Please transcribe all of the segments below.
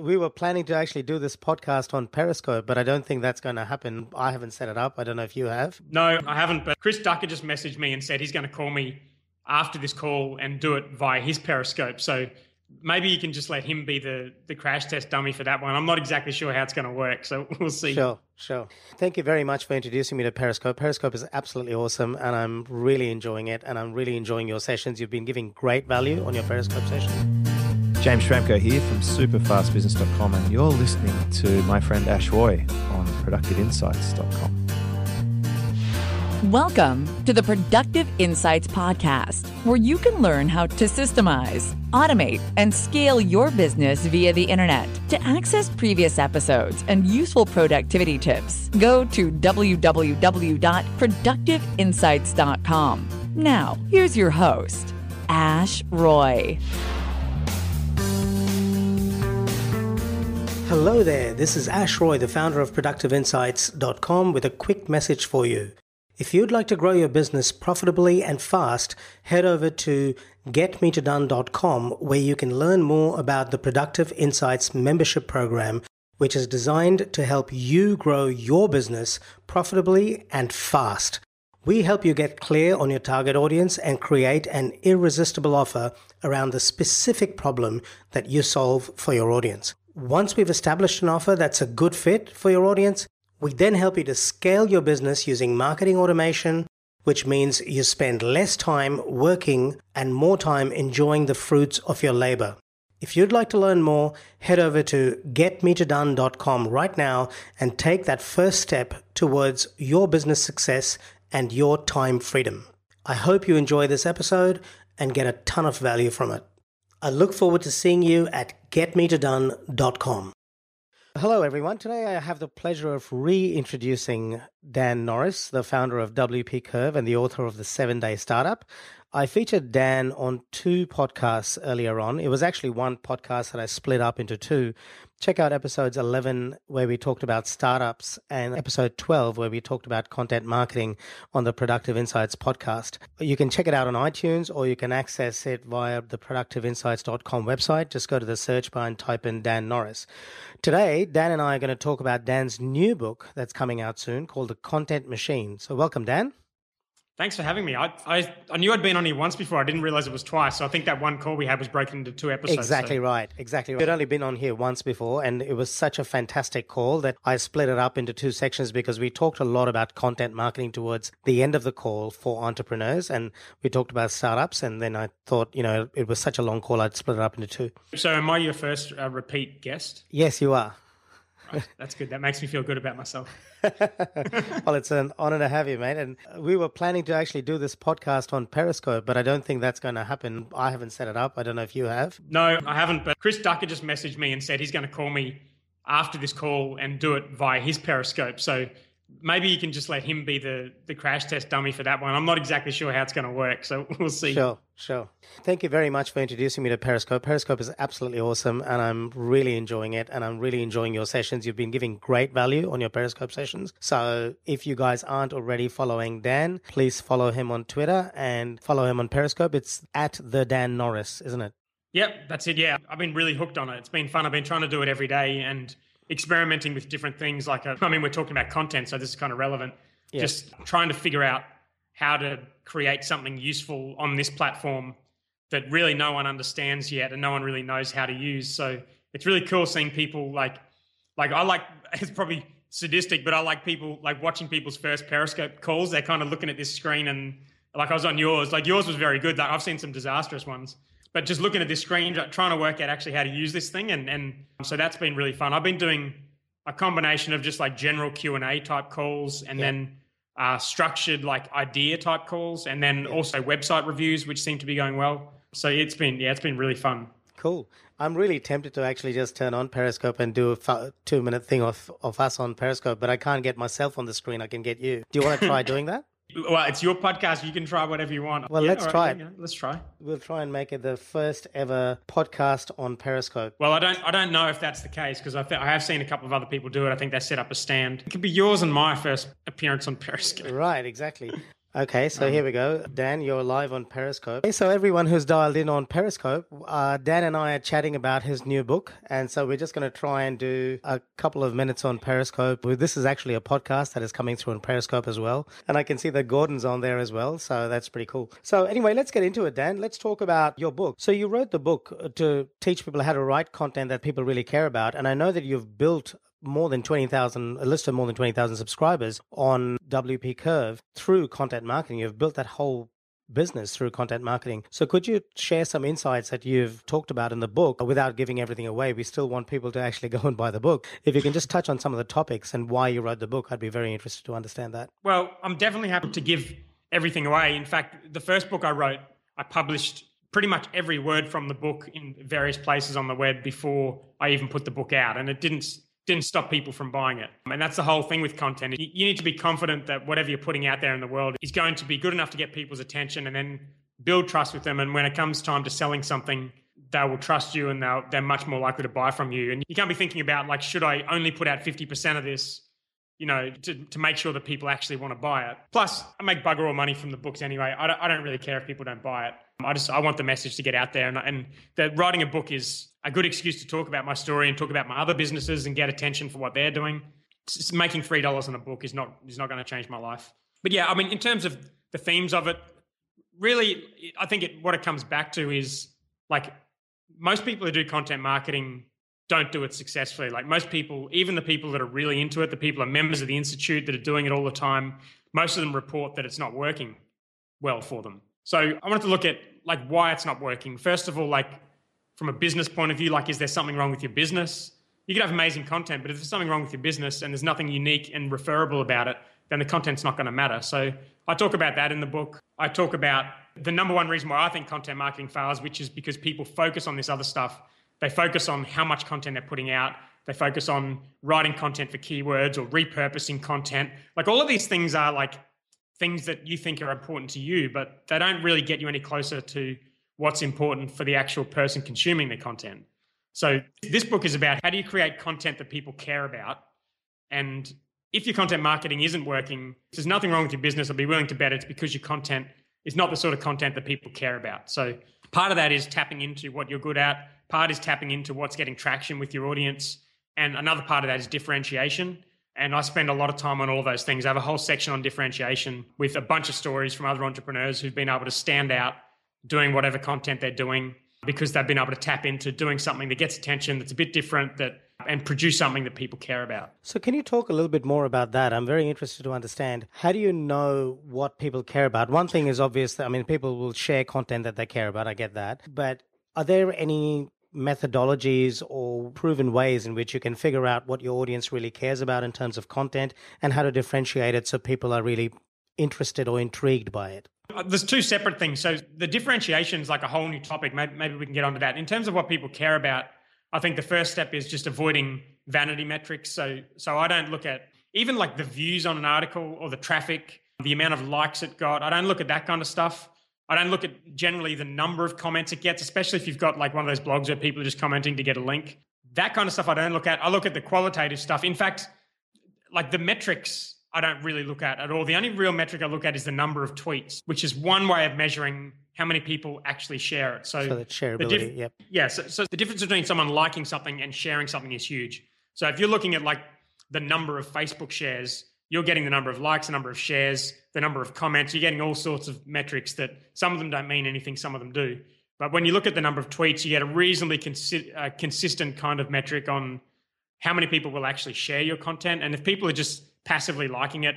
we were planning to actually do this podcast on Periscope, but I don't think that's going to happen. I haven't set it up. I don't know if you have. No, I haven't. But Chris Ducker just messaged me and said he's going to call me after this call and do it via his Periscope. So maybe you can just let him be the the crash test dummy for that one. I'm not exactly sure how it's going to work, so we'll see. Sure, sure. Thank you very much for introducing me to Periscope. Periscope is absolutely awesome, and I'm really enjoying it, and I'm really enjoying your sessions. You've been giving great value on your Periscope session. James Schramko here from superfastbusiness.com, and you're listening to my friend Ash Roy on productiveinsights.com. Welcome to the Productive Insights Podcast, where you can learn how to systemize, automate, and scale your business via the internet. To access previous episodes and useful productivity tips, go to www.productiveinsights.com. Now, here's your host, Ash Roy. Hello there, this is Ash Roy, the founder of ProductiveInsights.com, with a quick message for you. If you'd like to grow your business profitably and fast, head over to getmetodone.com where you can learn more about the Productive Insights membership program, which is designed to help you grow your business profitably and fast. We help you get clear on your target audience and create an irresistible offer around the specific problem that you solve for your audience. Once we've established an offer that's a good fit for your audience, we then help you to scale your business using marketing automation, which means you spend less time working and more time enjoying the fruits of your labor. If you'd like to learn more, head over to getmetodone.com right now and take that first step towards your business success and your time freedom. I hope you enjoy this episode and get a ton of value from it. I look forward to seeing you at getmetodone.com. Hello, everyone. Today I have the pleasure of reintroducing Dan Norris, the founder of WP Curve and the author of The Seven Day Startup. I featured Dan on two podcasts earlier on. It was actually one podcast that I split up into two. Check out episodes 11, where we talked about startups, and episode 12, where we talked about content marketing on the Productive Insights podcast. You can check it out on iTunes or you can access it via the productiveinsights.com website. Just go to the search bar and type in Dan Norris. Today, Dan and I are going to talk about Dan's new book that's coming out soon called The Content Machine. So, welcome, Dan. Thanks for having me. I, I, I knew I'd been on here once before. I didn't realize it was twice. So I think that one call we had was broken into two episodes. Exactly so. right. Exactly right. I'd only been on here once before, and it was such a fantastic call that I split it up into two sections because we talked a lot about content marketing towards the end of the call for entrepreneurs, and we talked about startups. And then I thought, you know, it was such a long call, I'd split it up into two. So am I your first uh, repeat guest? Yes, you are. Right. That's good. That makes me feel good about myself. well, it's an honor to have you, mate. And we were planning to actually do this podcast on Periscope, but I don't think that's going to happen. I haven't set it up. I don't know if you have. No, I haven't. But Chris Ducker just messaged me and said he's going to call me after this call and do it via his Periscope. So maybe you can just let him be the the crash test dummy for that one. I'm not exactly sure how it's going to work, so we'll see. Sure, sure. Thank you very much for introducing me to Periscope. Periscope is absolutely awesome, and I'm really enjoying it, and I'm really enjoying your sessions. You've been giving great value on your Periscope sessions. So if you guys aren't already following Dan, please follow him on Twitter and follow him on Periscope. It's at the Dan Norris, isn't it? Yep, that's it. Yeah, I've been really hooked on it. It's been fun. I've been trying to do it every day and experimenting with different things. Like, a, I mean, we're talking about content, so this is kind of relevant. Yes. Just trying to figure out how to create something useful on this platform that really no one understands yet and no one really knows how to use. So it's really cool seeing people like, like I like. It's probably sadistic, but I like people like watching people's first Periscope calls. They're kind of looking at this screen and like I was on yours. Like yours was very good. Like I've seen some disastrous ones but just looking at this screen, trying to work out actually how to use this thing, and and so that's been really fun. I've been doing a combination of just like general Q and A type calls, and yeah. then uh, structured like idea type calls, and then yeah. also website reviews, which seem to be going well. So it's been yeah, it's been really fun. Cool. I'm really tempted to actually just turn on Periscope and do a two minute thing of, of us on Periscope, but I can't get myself on the screen. I can get you. Do you want to try doing that? Well, it's your podcast. You can try whatever you want. Well, yeah, let's right, try it. Let's try. We'll try and make it the first ever podcast on Periscope. Well, I don't, I don't know if that's the case because I, th- I have seen a couple of other people do it. I think they set up a stand. It could be yours and my first appearance on Periscope. Right, exactly. Okay, so um, here we go. Dan, you're live on Periscope. Okay, so everyone who's dialed in on Periscope, uh, Dan and I are chatting about his new book, and so we're just going to try and do a couple of minutes on Periscope. This is actually a podcast that is coming through on Periscope as well, and I can see that Gordon's on there as well, so that's pretty cool. So anyway, let's get into it, Dan. Let's talk about your book. So you wrote the book to teach people how to write content that people really care about, and I know that you've built more than 20,000, a list of more than 20,000 subscribers on WP Curve through content marketing. You've built that whole business through content marketing. So could you share some insights that you've talked about in the book without giving everything away? We still want people to actually go and buy the book. If you can just touch on some of the topics and why you wrote the book, I'd be very interested to understand that. Well, I'm definitely happy to give everything away. In fact, the first book I wrote, I published pretty much every word from the book in various places on the web before I even put the book out. And it didn't didn't stop people from buying it. And that's the whole thing with content. You need to be confident that whatever you're putting out there in the world is going to be good enough to get people's attention and then build trust with them. And when it comes time to selling something, they will trust you and they'll, they're much more likely to buy from you. And you can't be thinking about, like, should I only put out 50% of this? You know, to, to make sure that people actually want to buy it. Plus, I make bugger all money from the books anyway. I don't, I don't really care if people don't buy it. I just I want the message to get out there, and, and that writing a book is a good excuse to talk about my story and talk about my other businesses and get attention for what they're doing. Making three dollars on a book is not is not going to change my life. But yeah, I mean, in terms of the themes of it, really, I think it, what it comes back to is like most people who do content marketing don't do it successfully. Like most people, even the people that are really into it, the people are members of the institute that are doing it all the time, most of them report that it's not working well for them. So I wanted to look at like why it's not working. First of all, like from a business point of view, like, is there something wrong with your business? You could have amazing content, but if there's something wrong with your business and there's nothing unique and referable about it, then the content's not going to matter. So I talk about that in the book. I talk about the number one reason why I think content marketing fails, which is because people focus on this other stuff. They focus on how much content they're putting out. They focus on writing content for keywords or repurposing content. Like all of these things are like things that you think are important to you, but they don't really get you any closer to what's important for the actual person consuming the content. So this book is about how do you create content that people care about? And if your content marketing isn't working, there's nothing wrong with your business. I'll be willing to bet it's because your content is not the sort of content that people care about. So part of that is tapping into what you're good at. Part is tapping into what's getting traction with your audience. And another part of that is differentiation. And I spend a lot of time on all of those things. I have a whole section on differentiation with a bunch of stories from other entrepreneurs who've been able to stand out doing whatever content they're doing because they've been able to tap into doing something that gets attention that's a bit different that and produce something that people care about. So can you talk a little bit more about that? I'm very interested to understand how do you know what people care about? One thing is obvious that I mean people will share content that they care about, I get that. But are there any methodologies or proven ways in which you can figure out what your audience really cares about in terms of content and how to differentiate it so people are really interested or intrigued by it? Uh, there's two separate things. So the differentiation is like a whole new topic. Maybe, maybe we can get onto that. In terms of what people care about, I think the first step is just avoiding vanity metrics. So so I don't look at even like the views on an article or the traffic, the amount of likes it got. I don't look at that kind of stuff. I don't look at generally the number of comments it gets, especially if you've got like one of those blogs where people are just commenting to get a link. That kind of stuff I don't look at. I look at the qualitative stuff. In fact, like the metrics I don't really look at at all. The only real metric I look at is the number of tweets, which is one way of measuring how many people actually share it. So, so the shareability, the diff- yep. Yeah. So, so the difference between someone liking something and sharing something is huge. So if you're looking at like the number of Facebook shares, you're getting the number of likes, the number of shares, the number of comments. You're getting all sorts of metrics that some of them don't mean anything, some of them do. But when you look at the number of tweets, you get a reasonably consi- uh, consistent kind of metric on how many people will actually share your content. And if people are just passively liking it,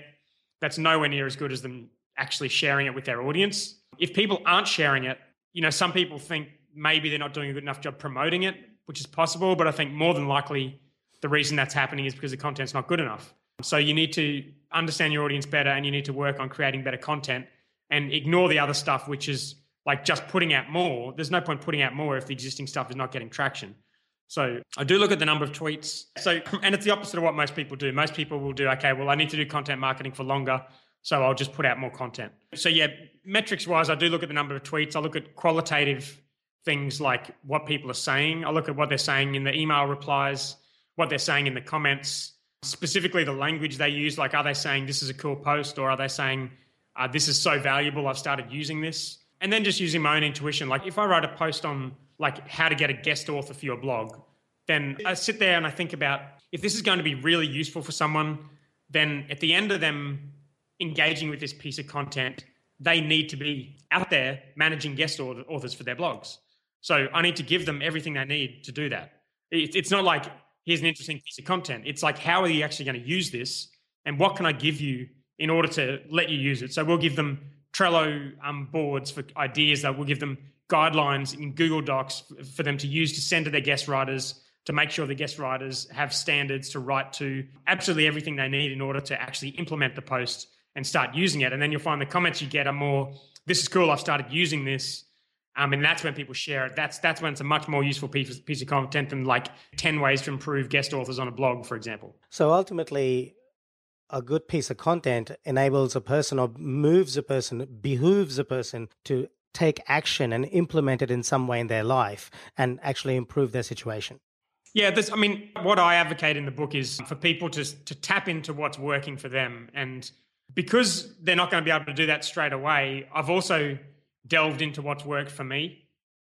that's nowhere near as good as them actually sharing it with their audience. If people aren't sharing it, you know, some people think maybe they're not doing a good enough job promoting it, which is possible, but I think more than likely the reason that's happening is because the content's not good enough. So you need to understand your audience better and you need to work on creating better content and ignore the other stuff, which is like just putting out more. There's no point putting out more if the existing stuff is not getting traction. So I do look at the number of tweets. So, and it's the opposite of what most people do. Most people will do, okay, well, I need to do content marketing for longer. So I'll just put out more content. So yeah, metrics wise, I do look at the number of tweets. I look at qualitative things like what people are saying. I look at what they're saying in the email replies, what they're saying in the comments, specifically the language they use. Like, are they saying this is a cool post or are they saying, uh, this is so valuable. I've started using this. And then just using my own intuition. Like if I write a post on like how to get a guest author for your blog, then I sit there and I think about if this is going to be really useful for someone, then at the end of them engaging with this piece of content, they need to be out there managing guest authors for their blogs. So I need to give them everything they need to do that. It's not like here's an interesting piece of content. It's like how are you actually going to use this, and what can I give you in order to let you use it? So we'll give them Trello um, boards for ideas. That we'll give them guidelines in Google Docs for them to use to send to their guest writers to make sure the guest writers have standards to write to absolutely everything they need in order to actually implement the post and start using it. And then you'll find the comments you get are more, this is cool, I've started using this. Um, and that's when people share it. That's that's when it's a much more useful piece, piece of content than like 10 ways to improve guest authors on a blog, for example. So ultimately, a good piece of content enables a person or moves a person, behooves a person to take action and implement it in some way in their life and actually improve their situation. Yeah, this, I mean, what I advocate in the book is for people to, to tap into what's working for them. And because they're not going to be able to do that straight away, I've also delved into what's worked for me.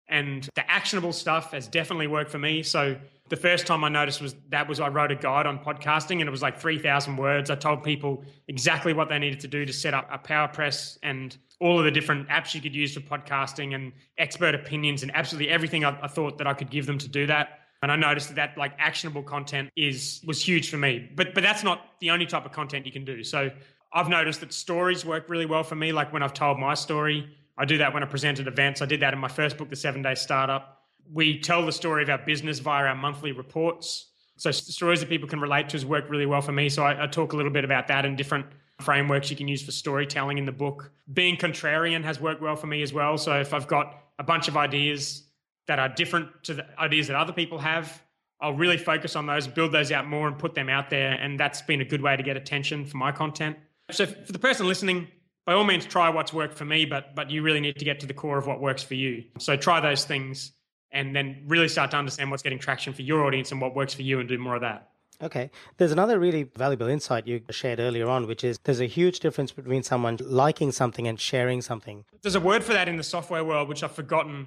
And the actionable stuff has definitely worked for me. So the first time I noticed was that was I wrote a guide on podcasting and it was like 3,000 words. I told people exactly what they needed to do to set up a PowerPress and all of the different apps you could use for podcasting and expert opinions and absolutely everything I, I thought that I could give them to do that. And I noticed that, that like actionable content is was huge for me. But but that's not the only type of content you can do. So I've noticed that stories work really well for me. Like when I've told my story, I do that when I present at events. I did that in my first book, The Seven Day Startup. We tell the story of our business via our monthly reports. So stories that people can relate to has worked really well for me. So I, I talk a little bit about that and different frameworks you can use for storytelling in the book. Being contrarian has worked well for me as well. So if I've got a bunch of ideas that are different to the ideas that other people have, I'll really focus on those, build those out more, and put them out there. And that's been a good way to get attention for my content. So for the person listening, by all means try what's worked for me, but but you really need to get to the core of what works for you. So try those things and then really start to understand what's getting traction for your audience and what works for you and do more of that. Okay. There's another really valuable insight you shared earlier on, which is there's a huge difference between someone liking something and sharing something. There's a word for that in the software world, which I've forgotten,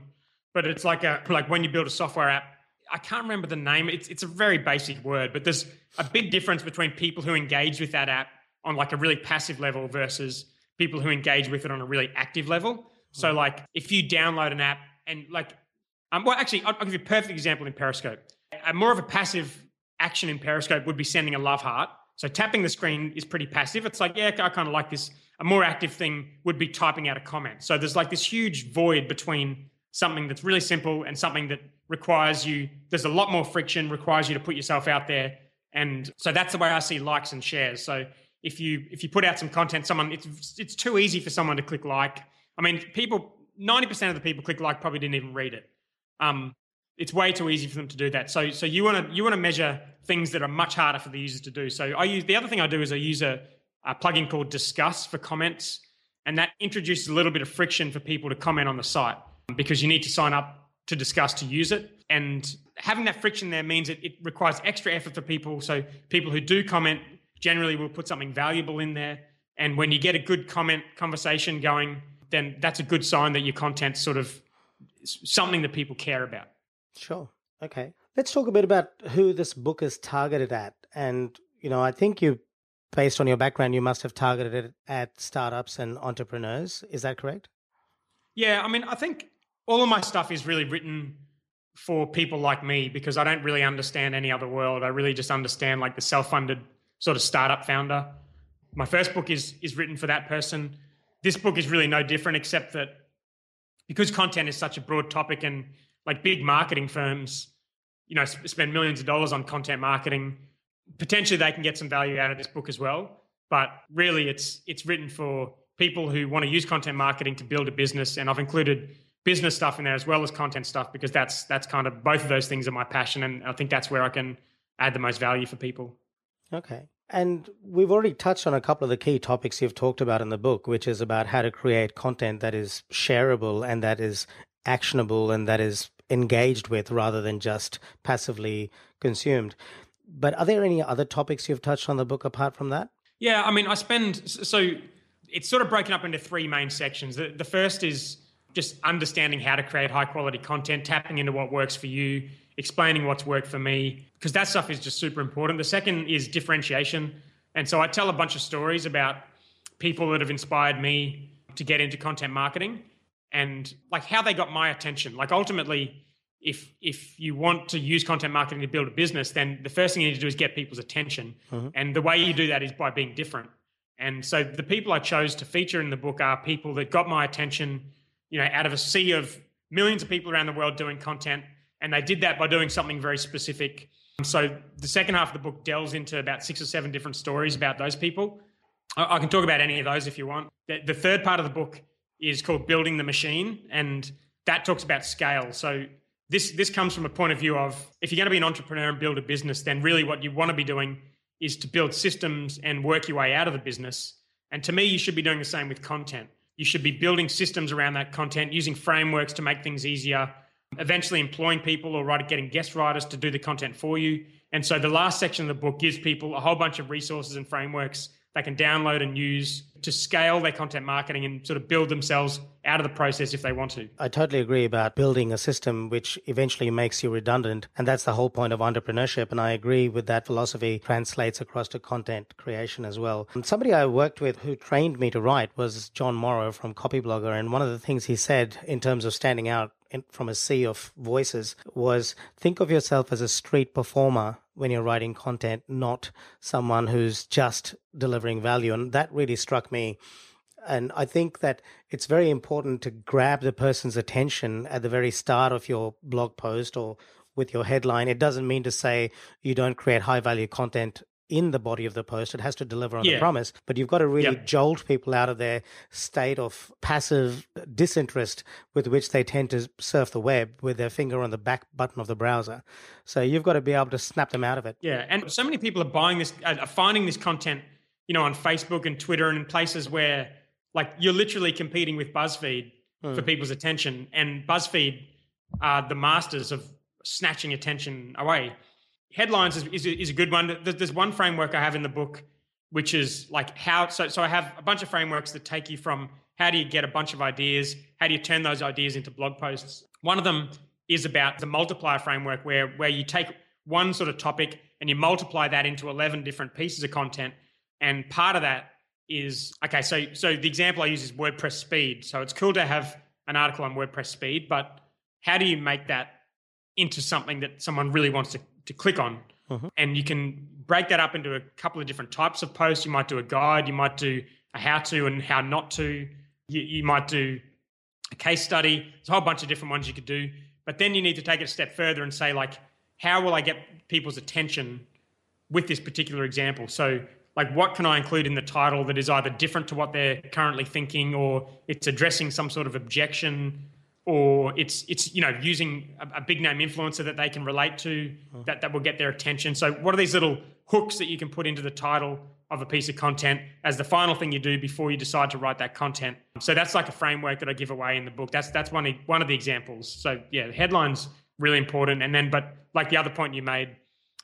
but it's like a like when you build a software app. I can't remember the name. It's it's a very basic word, but there's a big difference between people who engage with that app on like a really passive level versus people who engage with it on a really active level. So hmm. like if you download an app and like um, well actually I'll, I'll give you a perfect example in Periscope. A more of a passive action in Periscope would be sending a love heart. So tapping the screen is pretty passive. It's like, yeah, I kind of like this. A more active thing would be typing out a comment. So there's like this huge void between something that's really simple and something that requires you, there's a lot more friction, requires you to put yourself out there. And so that's the way I see likes and shares. So if you if you put out some content, someone it's it's too easy for someone to click like. I mean, people ninety percent of the people click like probably didn't even read it. Um, it's way too easy for them to do that. So so you want to you want to measure things that are much harder for the users to do. So I use the other thing I do is I use a, a plugin called Disqus for comments, and that introduces a little bit of friction for people to comment on the site because you need to sign up to Disqus to use it. And having that friction there means it, it requires extra effort for people. So people who do comment generally we'll put something valuable in there. And when you get a good comment conversation going, then that's a good sign that your content's sort of something that people care about. Sure. Okay. Let's talk a bit about who this book is targeted at. And, you know, I think you, based on your background, you must have targeted it at startups and entrepreneurs. Is that correct? Yeah. I mean, I think all of my stuff is really written for people like me because I don't really understand any other world. I really just understand like the self funded sort of startup founder. My first book is is written for that person. This book is really no different, except that because content is such a broad topic and like big marketing firms, you know, spend millions of dollars on content marketing. Potentially, they can get some value out of this book as well. But really, it's it's written for people who want to use content marketing to build a business, and I've included business stuff in there as well as content stuff because that's that's kind of both of those things are my passion, and I think that's where I can add the most value for people. Okay. And we've already touched on a couple of the key topics you've talked about in the book, which is about how to create content that is shareable and that is actionable and that is engaged with rather than just passively consumed. But are there any other topics you've touched on the book apart from that? Yeah, I mean, I spend so it's sort of broken up into three main sections. The, the first is just understanding how to create high quality content, tapping into what works for you, explaining what's worked for me, because that stuff is just super important. The second is differentiation. And so I tell a bunch of stories about people that have inspired me to get into content marketing and like how they got my attention. Like ultimately, if if you want to use content marketing to build a business, then the first thing you need to do is get people's attention. Mm-hmm. And the way you do that is by being different. And so the people I chose to feature in the book are people that got my attention, you know, out of a sea of millions of people around the world doing content. And they did that by doing something very specific. So the second half of the book delves into about six or seven different stories about those people. I, I can talk about any of those if you want. The, the third part of the book is called Building the Machine, and that talks about scale. So this this comes from a point of view of if you're going to be an entrepreneur and build a business, then really what you want to be doing is to build systems and work your way out of the business. And to me, you should be doing the same with content. You should be building systems around that content, using frameworks to make things easier, eventually employing people or write, getting guest writers to do the content for you. And so the last section of the book gives people a whole bunch of resources and frameworks they can download and use to scale their content marketing and sort of build themselves out of the process if they want to. I totally agree about building a system which eventually makes you redundant. And that's the whole point of entrepreneurship. And I agree with that philosophy translates across to content creation as well. And somebody I worked with who trained me to write was Jon Morrow from Copyblogger. And one of the things he said in terms of standing out from a sea of voices was think of yourself as a street performer when you're writing content, not someone who's just delivering value. And that really struck me. And I think that it's very important to grab the person's attention at the very start of your blog post or with your headline. It doesn't mean to say you don't create high value content in the body of the post. It has to deliver on yeah. the promise, but you've got to really yep. jolt people out of their state of passive disinterest with which they tend to surf the web with their finger on the back button of the browser. So you've got to be able to snap them out of it. Yeah, and so many people are buying this, are finding this content, you know, on Facebook and Twitter and in places where, like, you're literally competing with BuzzFeed mm. for people's attention, and BuzzFeed are the masters of snatching attention away headlines is, is, is, a good one. There's one framework I have in the book, which is like how. So, so I have a bunch of frameworks that take you from how do you get a bunch of ideas, how do you turn those ideas into blog posts. One of them is about the multiplier framework, where where you take one sort of topic and you multiply that into 11 different pieces of content. And part of that is okay. So, so the example I use is WordPress speed. So it's cool to have an article on WordPress speed, but how do you make that into something that someone really wants to to click on. Mm-hmm. And you can break that up into a couple of different types of posts. You might do a guide, you might do a how to and how not to. You, you might do a case study. There's a whole bunch of different ones you could do. But then you need to take it a step further and say, like, how will I get people's attention with this particular example? So, like, what can I include in the title that is either different to what they're currently thinking or it's addressing some sort of objection or it's it's you know using a, a, big name influencer that they can relate to uh-huh. that that will get their attention. So what are these little hooks that you can put into the title of a piece of content as the final thing you do before you decide to write that content? So that's like a framework that i give away in the book. That's that's one one of the examples. So yeah headlines really important. And then but like the other point you made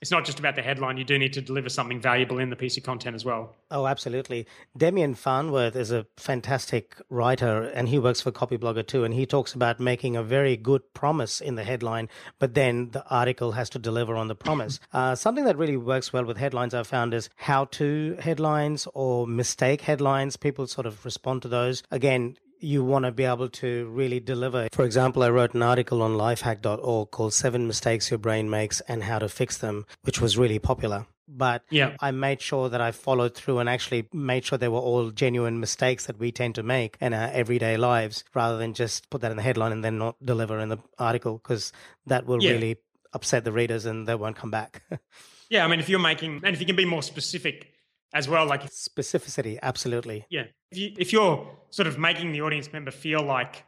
it's not just about the headline. You do need to deliver something valuable in the piece of content as well. Oh, absolutely. Demian Farnworth is a fantastic writer and he works for Copyblogger too. And he talks about making a very good promise in the headline, but then the article has to deliver on the promise. uh, something that really works well with headlines I've found is how to headlines or mistake headlines. People sort of respond to those. Again, you want to be able to really deliver. For example, I wrote an article on lifehack.org called Seven Mistakes Your Brain Makes and How to Fix Them, which was really popular. But yeah. I made sure that I followed through and actually made sure they were all genuine mistakes that we tend to make in our everyday lives rather than just put that in the headline and then not deliver in the article because that will yeah. really upset the readers and they won't come back. yeah, I mean, if you're making, and if you can be more specific as well. Like specificity, absolutely. Yeah. If, you, if you're sort of making the audience member feel like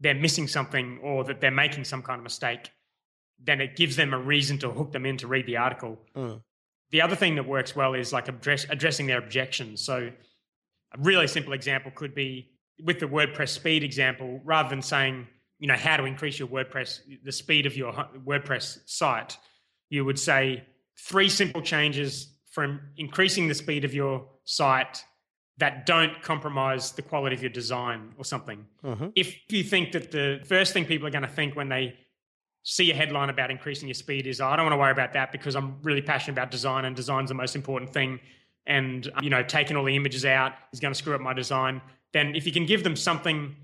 they're missing something or that they're making some kind of mistake, then it gives them a reason to hook them in to read the article. Mm. The other thing that works well is like address, addressing their objections. So a really simple example could be with the WordPress speed example, rather than saying, you know, how to increase your WordPress, the speed of your WordPress site, you would say three simple changes from increasing the speed of your site that don't compromise the quality of your design or something. Mhm. If you think that the first thing people are going to think when they see a headline about increasing your speed is, oh, I don't want to worry about that because I'm really passionate about design and design's the most important thing. And, you know, taking all the images out is going to screw up my design. Then if you can give them something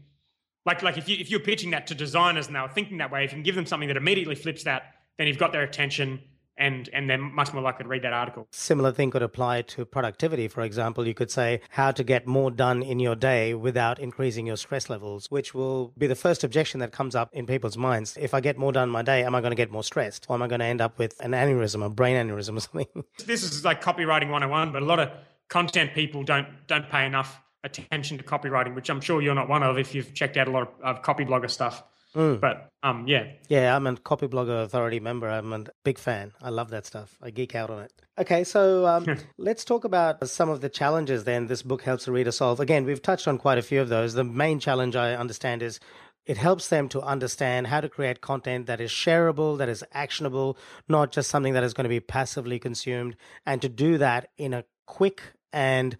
like, like if, you, if you're pitching that to designers and they're thinking that way, if you can give them something that immediately flips that, then you've got their attention and, and they're much more likely to read that article. Similar thing could apply to productivity. For example, you could say how to get more done in your day without increasing your stress levels, which will be the first objection that comes up in people's minds. If I get more done in my day, am I going to get more stressed? Or am I going to end up with an aneurysm, a brain aneurysm or something? this is like copywriting 101 but a lot of content people don't don't pay enough attention to copywriting which i'm sure you're not one of if you've checked out a lot of, of Copyblogger stuff but um yeah Yeah, I'm a Copyblogger Authority member. I'm a big fan. I love that stuff. I geek out on it. Okay, so um, let's talk about some of the challenges then this book helps the reader solve. Again, we've touched on quite a few of those. The main challenge I understand is it helps them to understand how to create content that is shareable, that is actionable, not just something that is going to be passively consumed, and to do that in a quick and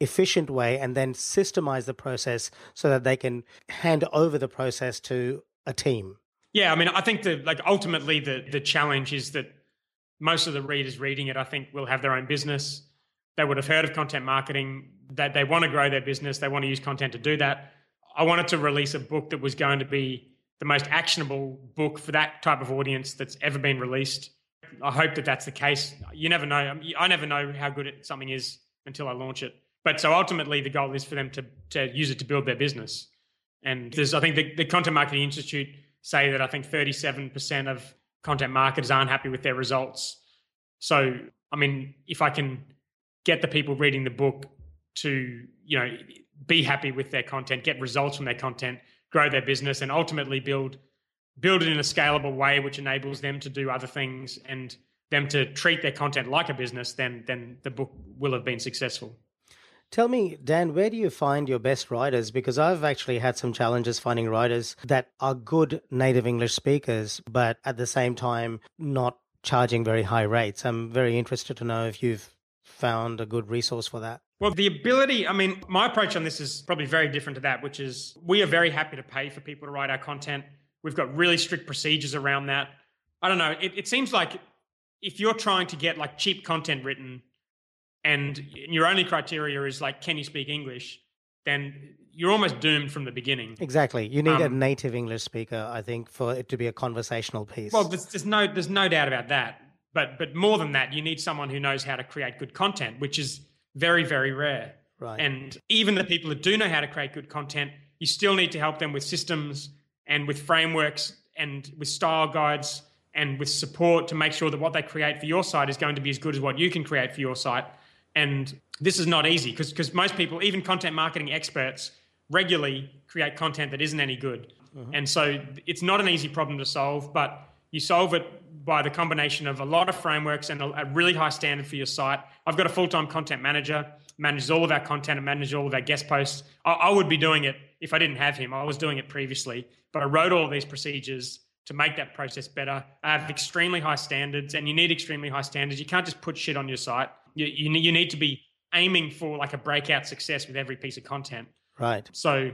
efficient way and then systemize the process so that they can hand over the process to a team. Yeah, I mean, I think the like ultimately the the challenge is that most of the readers reading it, I think, will have their own business. They would have heard of content marketing. That they want to grow their business. They want to use content to do that. I wanted to release a book that was going to be the most actionable book for that type of audience that's ever been released. I hope that that's the case. You never know. Um, I, never know how good something is until I launch it. But so ultimately, the goal is for them to to use it to build their business. And there's, I think, the, the Content Marketing Institute say that I think 37% of content marketers aren't happy with their results. So, I mean, if I can get the people reading the book to, you know, be happy with their content, get results from their content, grow their business, and ultimately build build it in a scalable way which enables them to do other things and them to treat their content like a business, then then the book will have been successful. Tell me, Dan, where do you find your best writers? Because I've actually had some challenges finding writers that are good native English speakers, but at the same time, not charging very high rates. I'm very interested to know if you've found a good resource for that. Well, the ability, I mean, my approach on this is probably very different to that, which is we are very happy to pay for people to write our content. We've got really strict procedures around that. I don't know. It, it seems like if you're trying to get like cheap content written and your only criteria is like, can you speak English? Then you're almost doomed from the beginning. Exactly. You need a Um, native English speaker, I think, for it to be a conversational piece. Well, there's, there's no there's no doubt about that. But but more than that, you need someone who knows how to create good content, which is very very rare. right. And even the people that do know how to create good content, you still need to help them with systems and with frameworks and with style guides and with support to make sure that what they create for your site is going to be as good as what you can create for your site. And this is not easy because because most people, even content marketing experts, regularly create content that isn't any good. Mm-hmm. And so it's not an easy problem to solve, but you solve it by the combination of a lot of frameworks and a, a really high standard for your site. I've got a full-time content manager, manages all of our content and manages all of our guest posts. I, I would be doing it if I didn't have him. I was doing it previously, but I wrote all of these procedures to make that process better. I have extremely high standards, and you need extremely high standards. You can't just put shit on your site. You, you, you need to be aiming for like a breakout success with every piece of content. right. So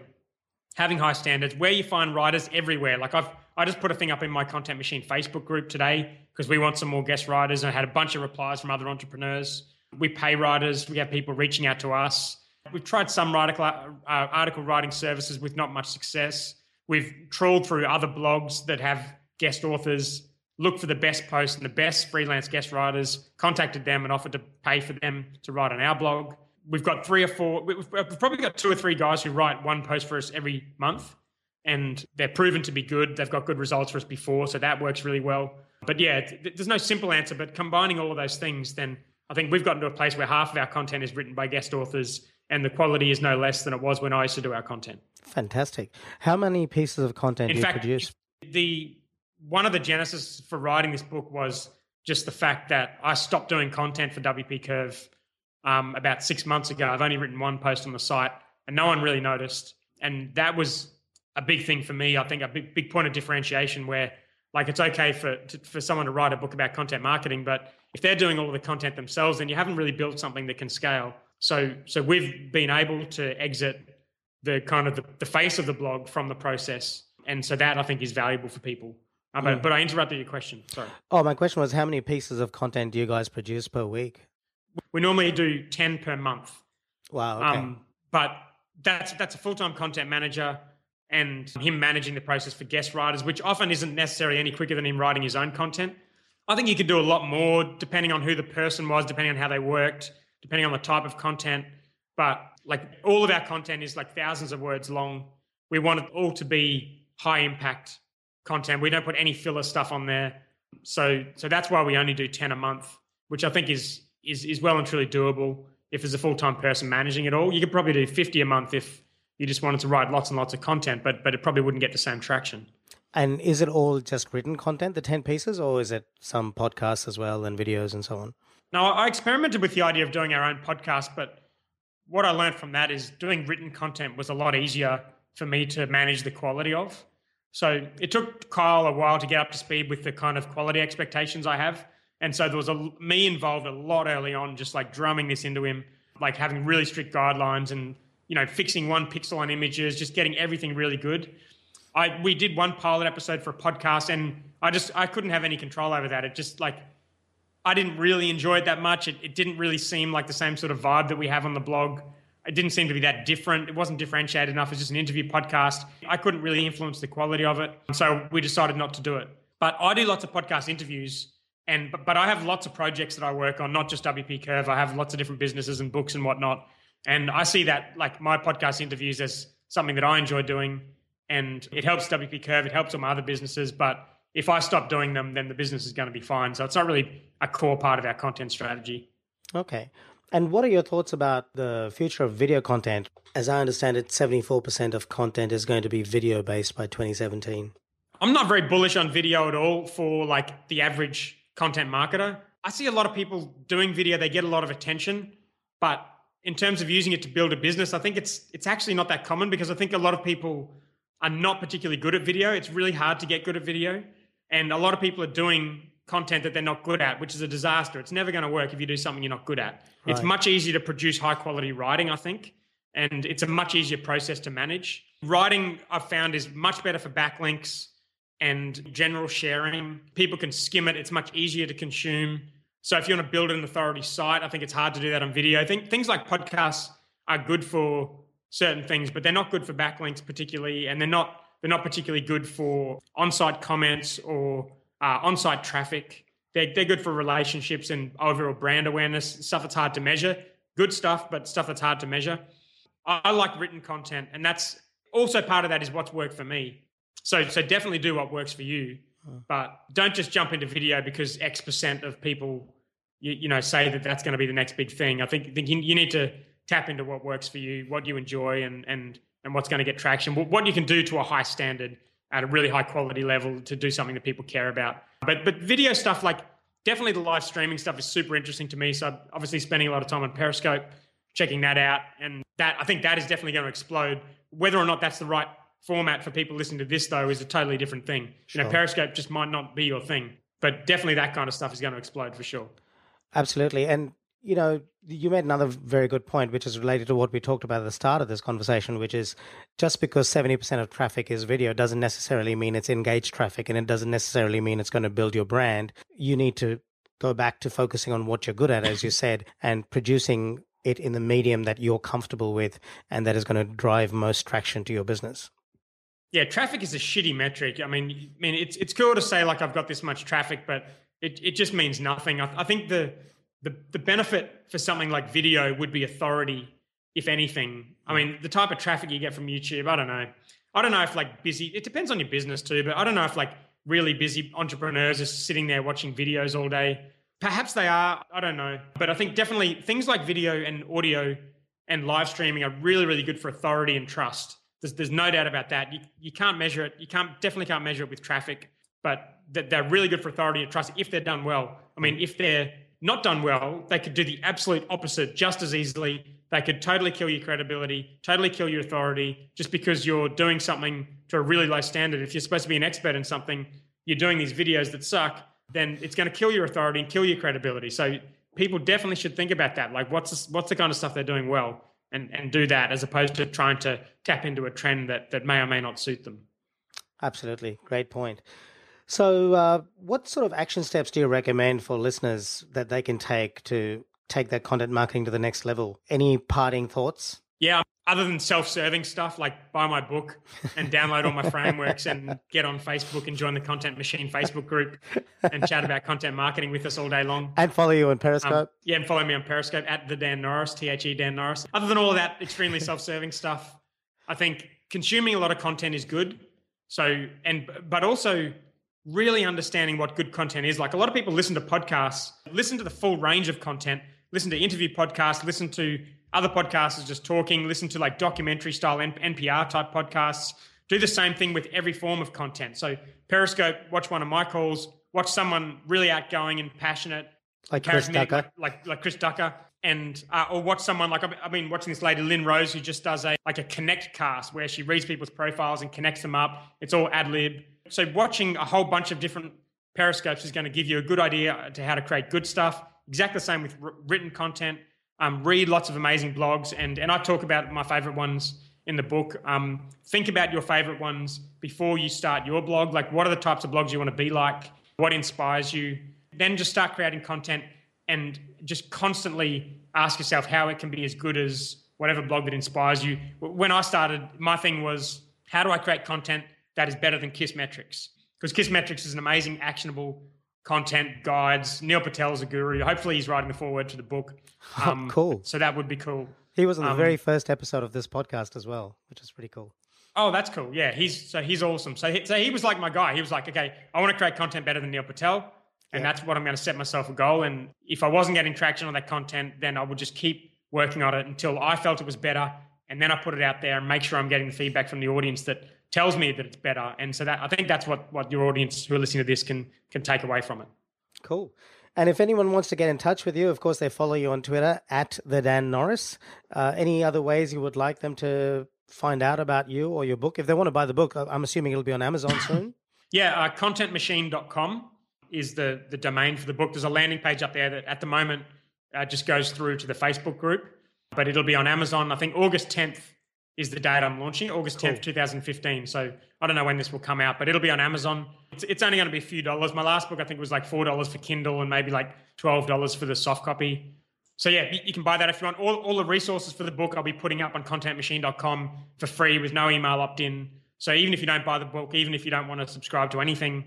having high standards, where you find writers everywhere. Like I've I just put a thing up in my content machine Facebook group today because we want some more guest writers. And I had a bunch of replies from other entrepreneurs. We pay writers. We have people reaching out to us. We've tried some article, uh, article writing services with not much success. We've trawled through other blogs that have guest authors, looked for the best posts and the best freelance guest writers, contacted them and offered to pay for them to write on our blog. We've got three or four, we've probably got two or three guys who write one post for us every month and they're proven to be good. They've got good results for us before, so that works really well. But yeah, th- there's no simple answer, but combining all of those things, then I think we've gotten to a place where half of our content is written by guest authors and the quality is no less than it was when I used to do our content. Fantastic. How many pieces of content In do you fact, produce? the one of the genesis for writing this book was just the fact that I stopped doing content for WP Curve um, about six months ago. I've only written one post on the site, and no one really noticed. And that was a big thing for me. I think a big big point of differentiation where like it's okay for to, for someone to write a book about content marketing, but if they're doing all of the content themselves, then you haven't really built something that can scale. So so we've been able to exit the kind of the, the face of the blog from the process, and so that I think is valuable for people. Uh, but, but I interrupted your question. Sorry. Oh, my question was how many pieces of content do you guys produce per week? We normally do ten per month. Wow. Okay. Um, but that's that's a full time content manager and him managing the process for guest writers, which often isn't necessarily any quicker than him writing his own content. I think you could do a lot more depending on who the person was, depending on how they worked, depending on the type of content. But like all of our content is like thousands of words long. We want it all to be high impact content. We don't put any filler stuff on there. So so that's why we only do 10 a month, which I think is is is well and truly doable if there's a full-time person managing it all. You could probably do 50 a month if you just wanted to write lots and lots of content, but but it probably wouldn't get the same traction. And is it all just written content, the 10 pieces, or is it some podcasts as well and videos and so on? No, I experimented with the idea of doing our own podcast, but what I learned from that is doing written content was a lot easier for me to manage the quality of. So it took Kyle a while to get up to speed with the kind of quality expectations I have. And so there was a me involved a lot early on, just like drumming this into him, like having really strict guidelines and you know fixing one pixel on images, just getting everything really good. I we did one pilot episode for a podcast, and I just I couldn't have any control over that. It just like I didn't really enjoy it that much. It, it didn't really seem like the same sort of vibe that we have on the blog. It didn't seem to be that different. It wasn't differentiated enough. It's just an interview podcast. I couldn't really influence the quality of it, so we decided not to do it. But I do lots of podcast interviews, and but, but I have lots of projects that I work on, not just WP Curve. I have lots of different businesses and books and whatnot, and I see that like my podcast interviews as something that I enjoy doing and it helps WP Curve, it helps all my other businesses. But if I stop doing them, then the business is going to be fine. So it's not really a core part of our content strategy. Okay. And what are your thoughts about the future of video content? As I understand it, 74% of content is going to be video based by 2017. I'm not very bullish on video at all for like the average content marketer. I see a lot of people doing video, they get a lot of attention, but in terms of using it to build a business, I think it's it's actually not that common because I think a lot of people are not particularly good at video. It's really hard to get good at video. And a lot of people are doing content that they're not good at, which is a disaster. It's never going to work if you do something you're not good at. Right. It's much easier to produce high quality writing, I think. And it's a much easier process to manage. Writing, I've found, is much better for backlinks and general sharing. People can skim it, it's much easier to consume. So if you want to build an authority site, I think it's hard to do that on video. I think things like podcasts are good for certain things, but they're not good for backlinks particularly, and they're not they're not particularly good for on-site comments or uh, on-site traffic. They're, they're good for relationships and overall brand awareness stuff that's hard to measure. Good stuff, but stuff that's hard to measure. I, I like written content, and that's also part of that is what's worked for me. So so definitely do what works for you, but don't just jump into video because X percent of people you, you know say that that's going to be the next big thing. I think think you, you need to tap into what works for you, what you enjoy, and and and what's going to get traction. What you can do to a high standard at a really high quality level to do something that people care about. But but video stuff like definitely the live streaming stuff is super interesting to me. So obviously spending a lot of time on Periscope, checking that out, and that I think that is definitely going to explode. Whether or not that's the right format for people listening to this though is a totally different thing. Sure. You know, Periscope just might not be your thing, but definitely that kind of stuff is going to explode for sure. Absolutely, and you know, you made another very good point, which is related to what we talked about at the start of this conversation, which is just because 70% of traffic is video doesn't necessarily mean it's engaged traffic and it doesn't necessarily mean it's going to build your brand. You need to go back to focusing on what you're good at, as you said, and producing it in the medium that you're comfortable with and that is going to drive most traction to your business. Yeah, traffic is a shitty metric. I mean, I mean, it's it's cool to say like I've got this much traffic, but it, it just means nothing. I, I think the the, the benefit for something like video would be authority, if anything. I mean, the type of traffic you get from YouTube, I don't know. I don't know if like busy, it depends on your business too, but I don't know if like really busy entrepreneurs are sitting there watching videos all day. Perhaps they are, I don't know. But I think definitely things like video and audio and live streaming are really, really good for authority and trust. There's, there's no doubt about that. You, you can't measure it. You can't definitely can't measure it with traffic, but they're really good for authority and trust if they're done well. I mean, if they're not done well, they could do the absolute opposite just as easily. They could totally kill your credibility, totally kill your authority, just because you're doing something to a really low standard. If you're supposed to be an expert in something, you're doing these videos that suck, then it's going to kill your authority and kill your credibility. So people definitely should think about that. Like, what's what's the kind of stuff they're doing well, and and do that as opposed to trying to tap into a trend that that may or may not suit them. Absolutely, great point. So, uh, what sort of action steps do you recommend for listeners that they can take to take their content marketing to the next level? Any parting thoughts? Yeah, other than self-serving stuff like buy my book and download all my frameworks and get on Facebook and join the Content Machine Facebook group and chat about content marketing with us all day long. And follow you on Periscope. Um, yeah, and follow me on Periscope at the Dan Norris, T H E Dan Norris. Other than all that extremely self-serving stuff, I think consuming a lot of content is good. So and but also really understanding what good content is. Like a lot of people listen to podcasts, listen to the full range of content, listen to interview podcasts, listen to other podcasts just talking, listen to like documentary style NPR type podcasts. Do the same thing with every form of content. So Periscope, watch one of my calls, watch someone really outgoing and passionate, like Chris Ducker, like, like, Chris Ducker, and uh, or watch someone like I've been watching this lady Lynn Rose who just does a like a connect cast where she reads people's profiles and connects them up. It's all ad lib. So watching a whole bunch of different periscopes is going to give you a good idea to how to create good stuff. Exactly the same with written content um, read lots of amazing blogs, and and I talk about my favorite ones in the book. Um, think about your favorite ones before you start your blog. Like, what are the types of blogs you want to be like? What inspires you? Then just start creating content and just constantly ask yourself how it can be as good as whatever blog that inspires you. When I started, my thing was how do I create content that is better than Kissmetrics? Because Kissmetrics is an amazing, actionable content guides. Neil Patel's a guru. Hopefully, he's writing the foreword to the book. Oh, um, oh, cool. So that would be cool. He was on the um, very first episode of this podcast as well, which is pretty cool. Oh, that's cool. Yeah, he's so he's awesome. So he, so he was like my guy. He was like, okay, I want to create content better than Neil Patel, and yeah. that's what I'm going to set myself a goal. And if I wasn't getting traction on that content, then I would just keep working on it until I felt it was better, and then I put it out there and make sure I'm getting the feedback from the audience that tells me that it's better. And so that I think that's what what your audience who are listening to this can can take away from it. Cool. And if anyone wants to get in touch with you, of course, they follow you on Twitter at the Dan Norris. Uh, any other ways you would like them to find out about you or your book? If they want to buy the book, I'm assuming it'll be on Amazon soon. yeah, uh, contentmachine.com is the, the domain for the book. There's a landing page up there that at the moment uh, just goes through to the Facebook group, but it'll be on Amazon. I think August 10th is the date I'm launching, August 10th, cool. 2015. So I don't know when this will come out, but it'll be on Amazon. It's, it's only going to be a few dollars. My last book, I think, was like $4 for Kindle and maybe like $12 for the soft copy. So yeah, you, you can buy that if you want. All, all the resources for the book I'll be putting up on contentmachine.com for free with no email opt-in. So even if you don't buy the book, even if you don't want to subscribe to anything,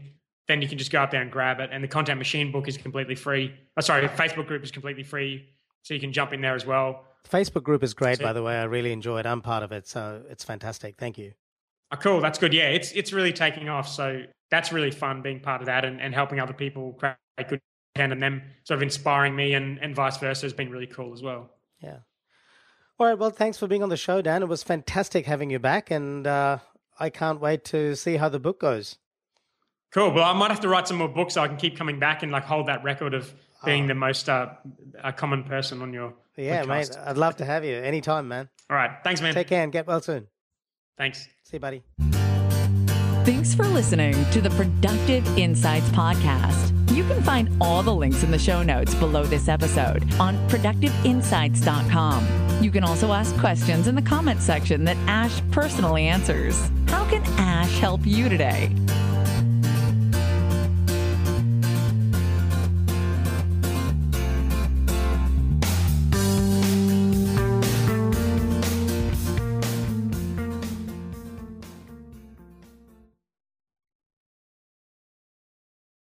then you can just go up there and grab it. And the Content Machine book is completely free. Oh, sorry, Facebook group is completely free. So you can jump in there as well. Facebook group is great, by the way. I really enjoy it. I'm part of it, so it's fantastic. Thank you. Oh, cool. That's good. Yeah, it's it's really taking off. So that's really fun being part of that and, and helping other people create good content and them sort of inspiring me and, and vice versa has been really cool as well. Yeah. All right. Well, thanks for being on the show, Dan. It was fantastic having you back, and uh, I can't wait to see how the book goes. Cool. Well, I might have to write some more books so I can keep coming back and like hold that record of being oh. the most uh, common person on your yeah, podcast. mate. I'd love to have you anytime, man. All right. Thanks, man. Take care and get well soon. Thanks. See you, buddy. Thanks for listening to the Productive Insights Podcast. You can find all the links in the show notes below this episode on productiveinsights.com. You can also ask questions in the comments section that Ash personally answers. How can Ash help you today?